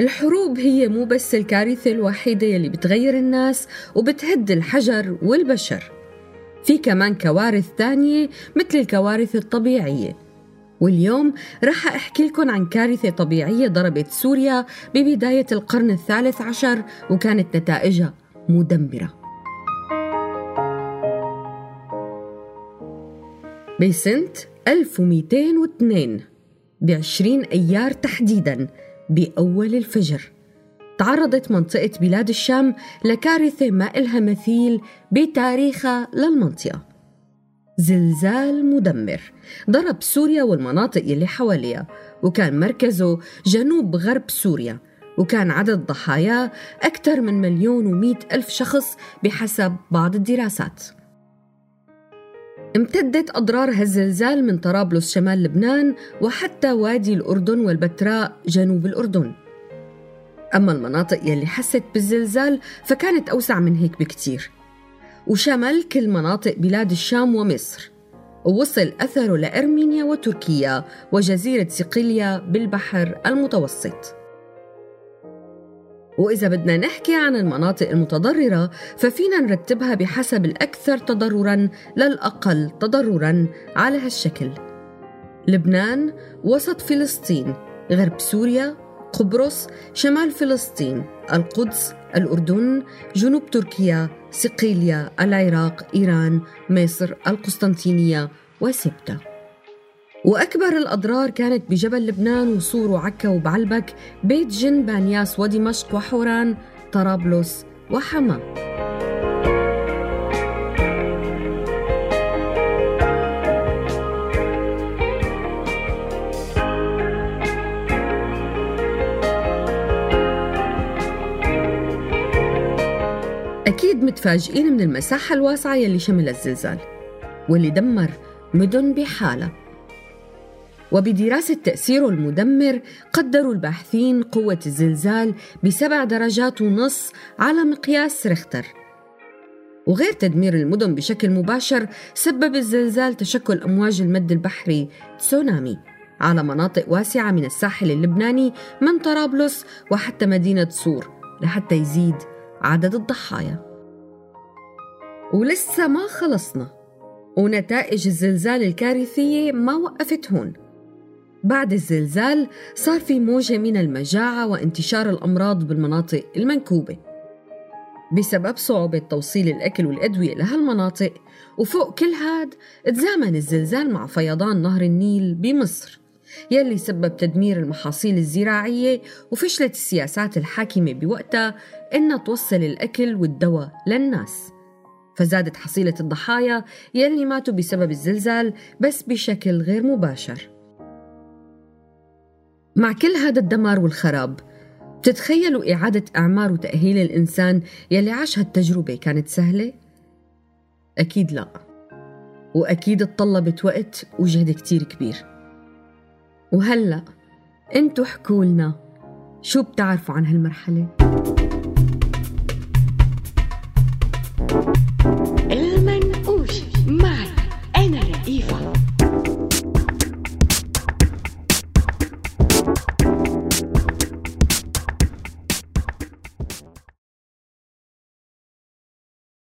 الحروب هي مو بس الكارثة الوحيدة يلي بتغير الناس وبتهد الحجر والبشر. في كمان كوارث تانية مثل الكوارث الطبيعية. واليوم رح أحكي لكم عن كارثة طبيعية ضربت سوريا ببداية القرن الثالث عشر وكانت نتائجها مدمرة. بسنة 1202 بعشرين أيار تحديداً بأول الفجر. تعرضت منطقة بلاد الشام لكارثة ما إلها مثيل بتاريخها للمنطقة زلزال مدمر. ضرب سوريا والمناطق اللي حواليها وكان مركزه جنوب غرب سوريا وكان عدد ضحاياه أكثر من مليون ومئة ألف شخص بحسب بعض الدراسات. امتدت أضرار هالزلزال من طرابلس شمال لبنان وحتى وادي الأردن والبتراء جنوب الأردن. أما المناطق يلي حست بالزلزال فكانت أوسع من هيك بكتير. وشمل كل مناطق بلاد الشام ومصر. ووصل أثره لأرمينيا وتركيا وجزيرة صقلية بالبحر المتوسط. وإذا بدنا نحكي عن المناطق المتضررة ففينا نرتبها بحسب الأكثر تضرراً للأقل تضرراً على هالشكل. لبنان وسط فلسطين غرب سوريا قبرص شمال فلسطين القدس الأردن جنوب تركيا صقلية العراق إيران مصر القسطنطينية وسبتة وأكبر الأضرار كانت بجبل لبنان وصور وعكا وبعلبك بيت جن بانياس ودمشق وحوران طرابلس وحما. أكيد متفاجئين من المساحة الواسعة يلي شمل الزلزال واللي دمر مدن بحالة. وبدراسة تأثيره المدمر قدروا الباحثين قوة الزلزال بسبع درجات ونص على مقياس ريختر. وغير تدمير المدن بشكل مباشر سبب الزلزال تشكل أمواج المد البحري تسونامي على مناطق واسعة من الساحل اللبناني من طرابلس وحتى مدينة صور لحتى يزيد عدد الضحايا. ولسه ما خلصنا ونتائج الزلزال الكارثية ما وقفت هون. بعد الزلزال صار في موجة من المجاعة وانتشار الأمراض بالمناطق المنكوبة. بسبب صعوبة توصيل الأكل والأدوية لهالمناطق وفوق كل هاد تزامن الزلزال مع فيضان نهر النيل بمصر يلي سبب تدمير المحاصيل الزراعية وفشلت السياسات الحاكمة بوقتها إنها توصل الأكل والدواء للناس. فزادت حصيلة الضحايا يلي ماتوا بسبب الزلزال بس بشكل غير مباشر. مع كل هذا الدمار والخراب بتتخيلوا إعادة إعمار وتأهيل الإنسان يلي عاش هالتجربة كانت سهلة؟ أكيد لا وأكيد اتطلبت وقت وجهد كتير كبير وهلأ انتو حكوا لنا شو بتعرفوا عن هالمرحلة؟